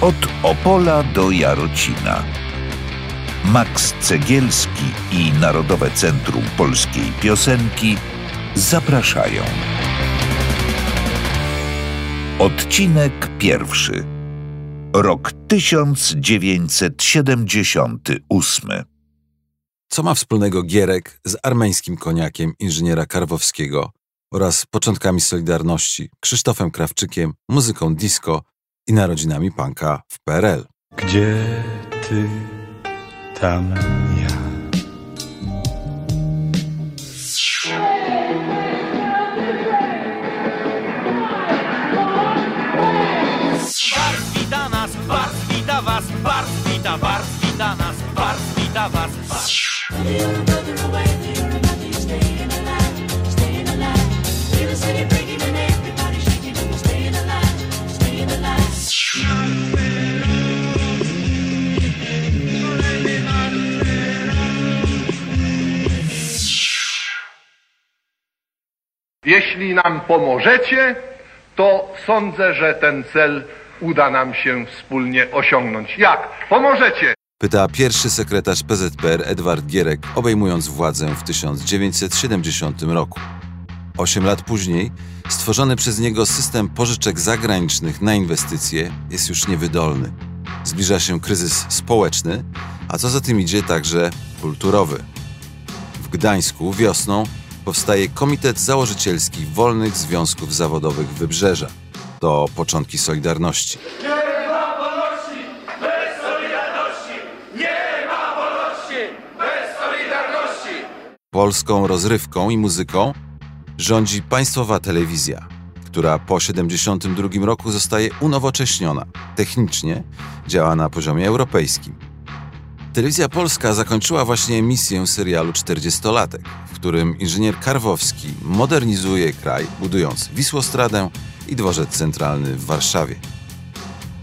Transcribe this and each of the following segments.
Od Opola do Jarocina. Max Cegielski i Narodowe Centrum Polskiej Piosenki zapraszają. Odcinek pierwszy. Rok 1978. Co ma wspólnego Gierek z armeńskim koniakiem inżyniera Karwowskiego oraz początkami Solidarności, Krzysztofem Krawczykiem, muzyką disco i narodzinami punka w PRL? Gdzie ty, tam ja. Jeśli nam pomożecie, to sądzę, że ten cel uda nam się wspólnie osiągnąć. Jak? Pomożecie! Pyta pierwszy sekretarz PZPR Edward Gierek, obejmując władzę w 1970 roku. Osiem lat później stworzony przez niego system pożyczek zagranicznych na inwestycje jest już niewydolny. Zbliża się kryzys społeczny, a co za tym idzie także kulturowy. W Gdańsku wiosną powstaje Komitet Założycielski Wolnych Związków Zawodowych Wybrzeża. To początki Solidarności. Polską rozrywką i muzyką rządzi państwowa telewizja, która po 1972 roku zostaje unowocześniona. Technicznie działa na poziomie europejskim. Telewizja Polska zakończyła właśnie emisję serialu 40-latek, w którym inżynier Karwowski modernizuje kraj, budując Wisłostradę i dworzec centralny w Warszawie.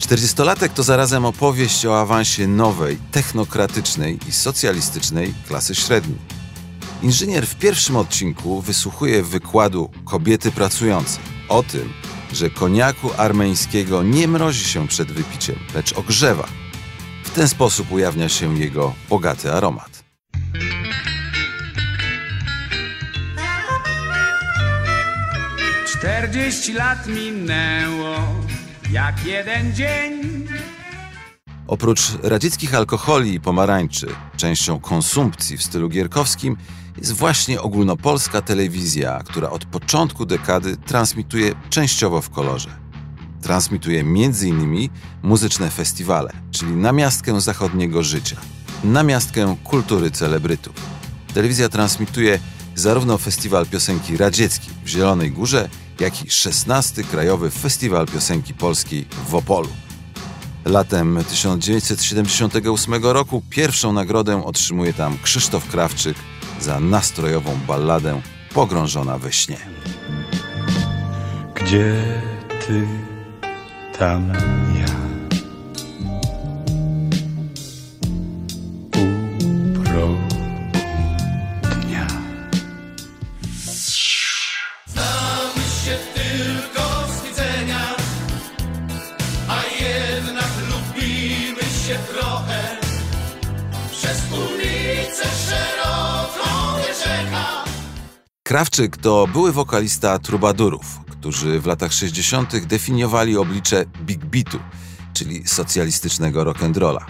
40-latek to zarazem opowieść o awansie nowej, technokratycznej i socjalistycznej klasy średniej. Inżynier w pierwszym odcinku wysłuchuje wykładu kobiety pracującej o tym, że koniaku armeńskiego nie mrozi się przed wypiciem, lecz ogrzewa. W ten sposób ujawnia się jego bogaty aromat. Czterdzieści lat minęło, jak jeden dzień. Oprócz radzieckich alkoholi i pomarańczy, częścią konsumpcji w stylu gierkowskim jest właśnie ogólnopolska telewizja, która od początku dekady transmituje częściowo w kolorze. Transmituje m.in. muzyczne festiwale, czyli namiastkę zachodniego życia, namiastkę kultury celebrytów. Telewizja transmituje zarówno festiwal piosenki radzieckiej w Zielonej Górze, jak i 16. Krajowy Festiwal Piosenki Polskiej w Opolu. Latem 1978 roku pierwszą nagrodę otrzymuje tam Krzysztof Krawczyk za nastrojową balladę Pogrążona we śnie. Gdzie ty, tam ja. U progu dnia. Znamy się tylko z widzenia, a jednak lubimy się trochę. Przez ulicę szeroką nie rzeka. Krawczyk to były wokalista trubadurów, którzy w latach 60. definiowali oblicze big beatu, czyli socjalistycznego rock'n'rolla.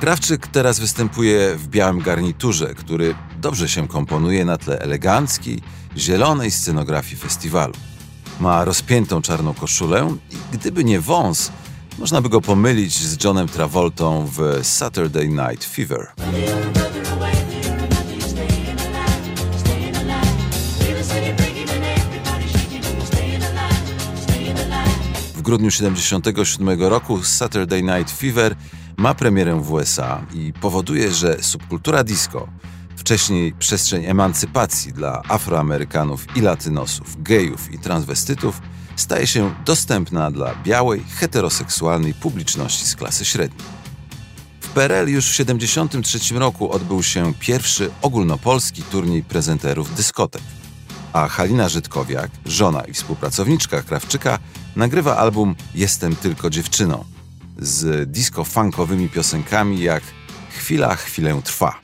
Krawczyk teraz występuje w białym garniturze, który dobrze się komponuje na tle eleganckiej, zielonej scenografii festiwalu. Ma rozpiętą czarną koszulę i gdyby nie wąs, można by go pomylić z Johnem Travoltą w Saturday Night Fever. Grudniu 1977 roku Saturday Night Fever ma premierę w USA i powoduje, że subkultura disco, wcześniej przestrzeń emancypacji dla Afroamerykanów i Latynosów, gejów i transwestytów, staje się dostępna dla białej, heteroseksualnej publiczności z klasy średniej. W PRL już w 1973 roku odbył się pierwszy ogólnopolski turniej prezenterów dyskotek, a Halina Żydkowiak, żona i współpracowniczka Krawczyka, nagrywa album Jestem tylko dziewczyną. z disco-funkowymi piosenkami jak Chwila chwilę trwa.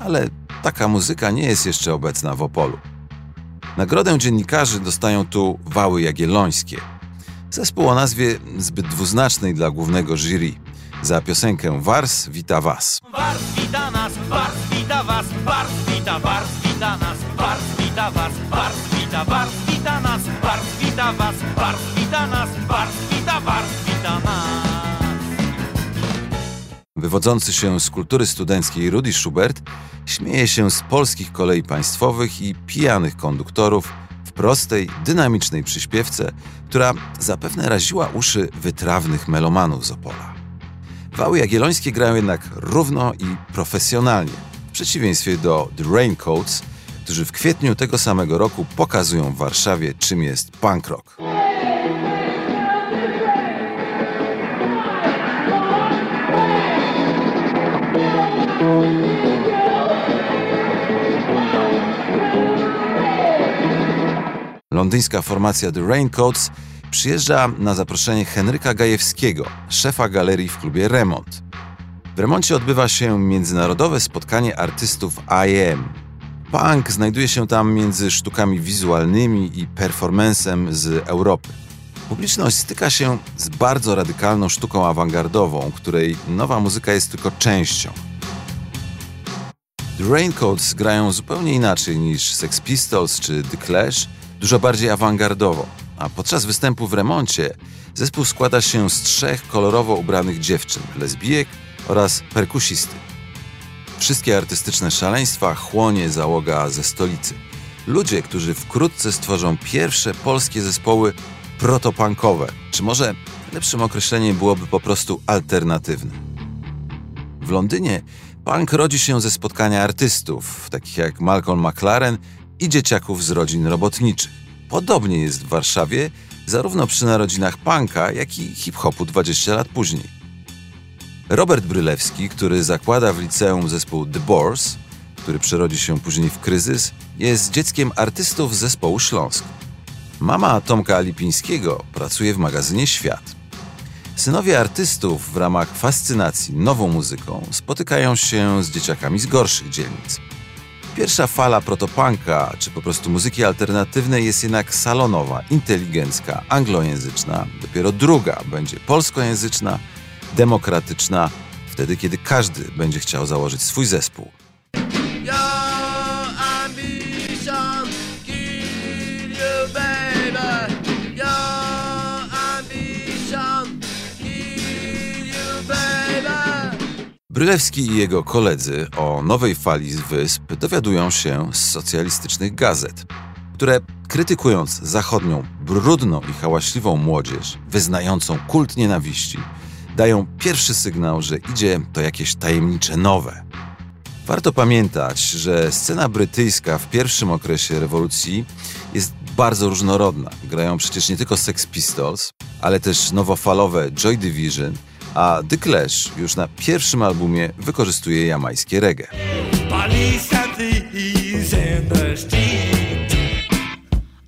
Ale taka muzyka nie jest jeszcze obecna w Opolu. Nagrodę dziennikarzy dostają tu Wały Jagiellońskie. Zespół o nazwie zbyt dwuznacznej dla głównego jury. Za piosenkę Wars wita Was. Wars wita nas, Wars wita was, Wars wita, Wars wita nas, Wars wita was, Wars wita, Wars wita nas, Wars wita was, Wars wita nas, Wars wita, Wars wita nas. Wywodzący się z kultury studenckiej Rudy Schubert śmieje się z polskich kolei państwowych i pijanych konduktorów w prostej, dynamicznej przyśpiewce, która zapewne raziła uszy wytrawnych melomanów z Opola. Wały jagiellońskie grają jednak równo i profesjonalnie, w przeciwieństwie do The Raincoats, którzy w kwietniu tego samego roku pokazują w Warszawie, czym jest punk rock. Londyńska formacja The Raincoats przyjeżdża na zaproszenie Henryka Gajewskiego, szefa galerii w klubie Remont. W Remoncie odbywa się międzynarodowe spotkanie artystów IM. Punk znajduje się tam między sztukami wizualnymi i performancem z Europy. Publiczność styka się z bardzo radykalną sztuką awangardową, której nowa muzyka jest tylko częścią. The Raincoats grają zupełnie inaczej niż Sex Pistols czy The Clash, dużo bardziej awangardowo. A podczas występu w remoncie zespół składa się z trzech kolorowo ubranych dziewczyn, lesbijek oraz perkusisty. Wszystkie artystyczne szaleństwa chłonie załoga ze stolicy. Ludzie, którzy wkrótce stworzą pierwsze polskie zespoły protopunkowe, czy może lepszym określeniem byłoby po prostu alternatywne. W Londynie punk rodzi się ze spotkania artystów, takich jak Malcolm McLaren i dzieciaków z rodzin robotniczych. Podobnie jest w Warszawie, zarówno przy narodzinach punka, jak i hip-hopu 20 lat później. Robert Brylewski, który zakłada w liceum zespół The Boars, który przerodzi się później w kryzys, jest dzieckiem artystów zespołu Śląsk. Mama Tomka Lipińskiego pracuje w magazynie Świat. Synowie artystów w ramach fascynacji nową muzyką spotykają się z dzieciakami z gorszych dzielnic. Pierwsza fala protopunka, czy po prostu muzyki alternatywnej jest jednak salonowa, inteligencka, anglojęzyczna. Dopiero druga będzie polskojęzyczna, demokratyczna, wtedy kiedy każdy będzie chciał założyć swój zespół. Brylewski i jego koledzy o nowej fali z wysp dowiadują się z socjalistycznych gazet, które krytykując zachodnią, brudną i hałaśliwą młodzież, wyznającą kult nienawiści, dają pierwszy sygnał, że idzie to jakieś tajemnicze nowe. Warto pamiętać, że scena brytyjska w pierwszym okresie rewolucji jest bardzo różnorodna. Grają przecież nie tylko Sex Pistols, ale też nowofalowe Joy Division, a The Clash już na pierwszym albumie wykorzystuje jamańskie reggae.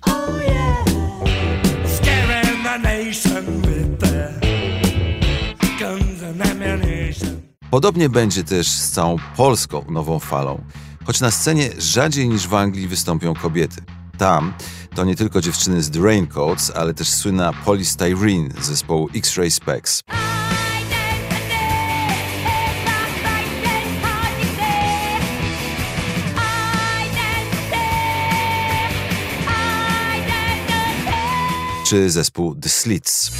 Oh. Podobnie będzie też z całą polską nową falą, choć na scenie rzadziej niż w Anglii wystąpią kobiety. Tam to nie tylko dziewczyny z The Raincoats, ale też słynna Polystyrene z zespołu X-Ray Specs. Czy zespół The Slits. W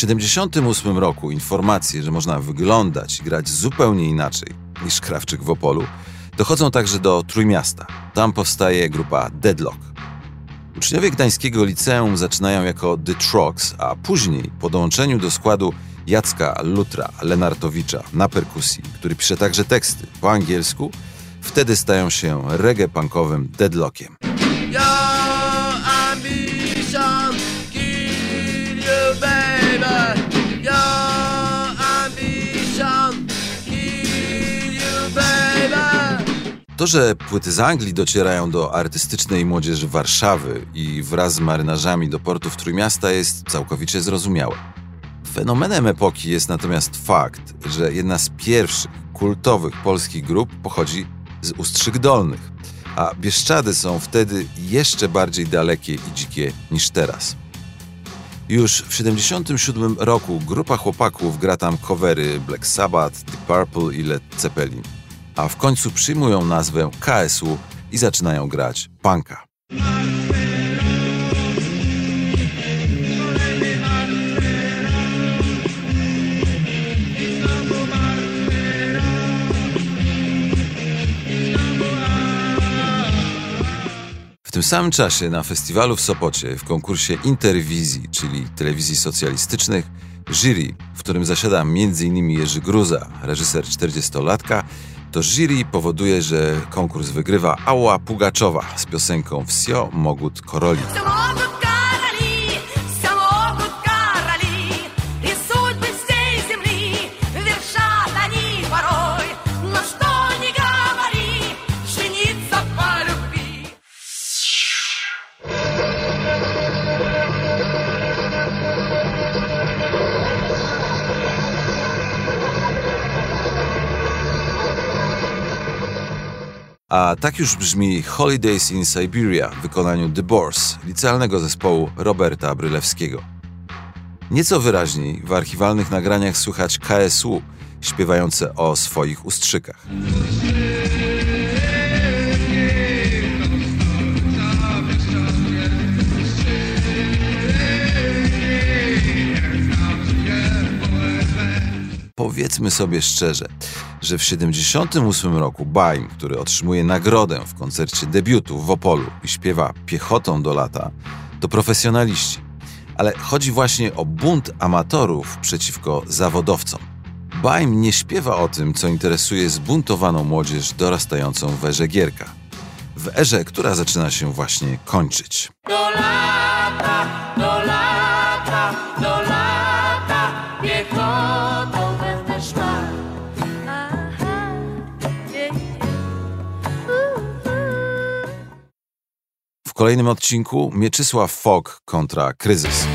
1978 roku informacje, że można wyglądać i grać zupełnie inaczej niż Krawczyk w Opolu, dochodzą także do Trójmiasta. Tam powstaje grupa Deadlock. Uczniowie Gdańskiego Liceum zaczynają jako The Trogs, a później po dołączeniu do składu Jacka Lutra Lenartowicza na perkusji, który pisze także teksty po angielsku, Wtedy stają się reggae-punkowym deadlockiem. To, że płyty z Anglii docierają do artystycznej młodzieży Warszawy i wraz z marynarzami do portów Trójmiasta jest całkowicie zrozumiałe. Fenomenem epoki jest natomiast fakt, że jedna z pierwszych kultowych polskich grup pochodzi z Ustrzyk Dolnych, a Bieszczady są wtedy jeszcze bardziej dalekie i dzikie niż teraz. Już w 1977 roku grupa chłopaków gra tam covery Black Sabbath, Deep Purple i Led Zeppelin, a w końcu przyjmują nazwę KSU i zaczynają grać punka. W tym samym czasie na festiwalu w Sopocie w konkursie Interwizji, czyli telewizji socjalistycznych, jury, w którym zasiada m.in. Jerzy Gruza, reżyser 40-latka, to jury powoduje, że konkurs wygrywa Ała Pugaczowa z piosenką Wsio Mogut Koroli. A tak już brzmi Holidays in Siberia w wykonaniu The Boars, licealnego zespołu Roberta Brylewskiego. Nieco wyraźniej w archiwalnych nagraniach słychać KSU śpiewające o swoich ustrzykach. Powiedzmy sobie szczerze, że w 78 roku Baim, który otrzymuje nagrodę w koncercie debiutu w Opolu i śpiewa piechotą do lata, to profesjonaliści. Ale chodzi właśnie o bunt amatorów przeciwko zawodowcom. Baim nie śpiewa o tym, co interesuje zbuntowaną młodzież dorastającą w erze Gierka. W erze, która zaczyna się właśnie kończyć. Do lata, do lata, do lata, piechotą W kolejnym odcinku Mieczysław Fok kontra Kryzys.